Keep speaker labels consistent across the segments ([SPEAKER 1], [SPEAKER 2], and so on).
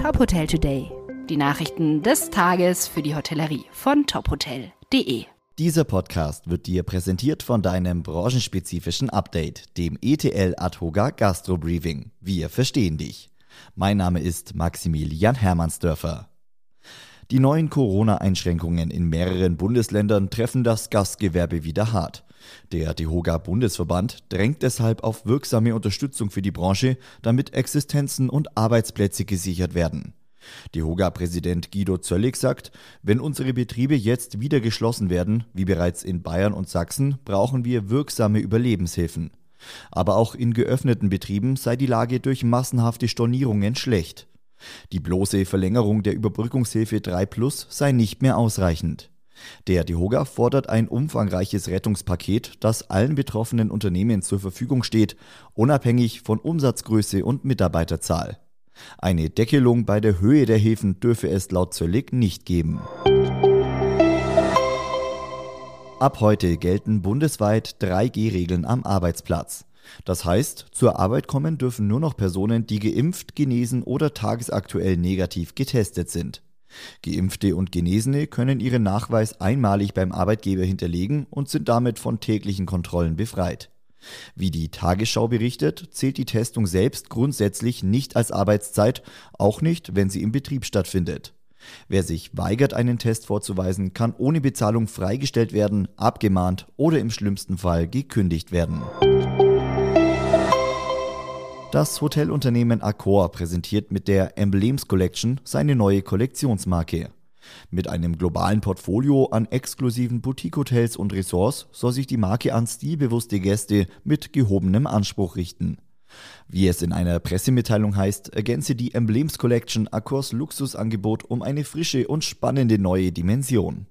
[SPEAKER 1] Top Hotel Today. Die Nachrichten des Tages für die Hotellerie von tophotel.de.
[SPEAKER 2] Dieser Podcast wird dir präsentiert von deinem branchenspezifischen Update, dem ETL Adhoga Gastro Briefing. Wir verstehen dich. Mein Name ist Maximilian Hermannsdörfer. Die neuen Corona-Einschränkungen in mehreren Bundesländern treffen das Gastgewerbe wieder hart. Der DEHOGA Bundesverband drängt deshalb auf wirksame Unterstützung für die Branche, damit Existenzen und Arbeitsplätze gesichert werden. DEHOGA-Präsident Guido Zöllig sagt, wenn unsere Betriebe jetzt wieder geschlossen werden, wie bereits in Bayern und Sachsen, brauchen wir wirksame Überlebenshilfen. Aber auch in geöffneten Betrieben sei die Lage durch massenhafte Stornierungen schlecht. Die bloße Verlängerung der Überbrückungshilfe 3 Plus sei nicht mehr ausreichend. Der DEHOGA fordert ein umfangreiches Rettungspaket, das allen betroffenen Unternehmen zur Verfügung steht, unabhängig von Umsatzgröße und Mitarbeiterzahl. Eine Deckelung bei der Höhe der Hilfen dürfe es laut Zöllig nicht geben. Ab heute gelten bundesweit 3G-Regeln am Arbeitsplatz. Das heißt, zur Arbeit kommen dürfen nur noch Personen, die geimpft, genesen oder tagesaktuell negativ getestet sind. Geimpfte und Genesene können ihren Nachweis einmalig beim Arbeitgeber hinterlegen und sind damit von täglichen Kontrollen befreit. Wie die Tagesschau berichtet, zählt die Testung selbst grundsätzlich nicht als Arbeitszeit, auch nicht, wenn sie im Betrieb stattfindet. Wer sich weigert, einen Test vorzuweisen, kann ohne Bezahlung freigestellt werden, abgemahnt oder im schlimmsten Fall gekündigt werden. Das Hotelunternehmen Accor präsentiert mit der Emblems Collection seine neue Kollektionsmarke. Mit einem globalen Portfolio an exklusiven Boutique-Hotels und Ressorts soll sich die Marke an stilbewusste Gäste mit gehobenem Anspruch richten. Wie es in einer Pressemitteilung heißt, ergänze die Emblems Collection Accors Luxusangebot um eine frische und spannende neue Dimension.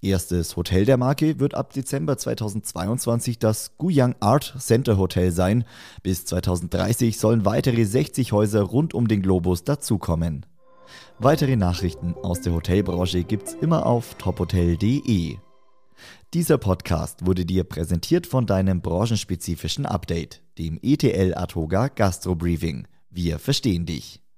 [SPEAKER 2] Erstes Hotel der Marke wird ab Dezember 2022 das Guyang Art Center Hotel sein. Bis 2030 sollen weitere 60 Häuser rund um den Globus dazukommen. Weitere Nachrichten aus der Hotelbranche gibt's immer auf tophotel.de. Dieser Podcast wurde dir präsentiert von deinem branchenspezifischen Update, dem ETL Atoga Gastro Briefing. Wir verstehen dich.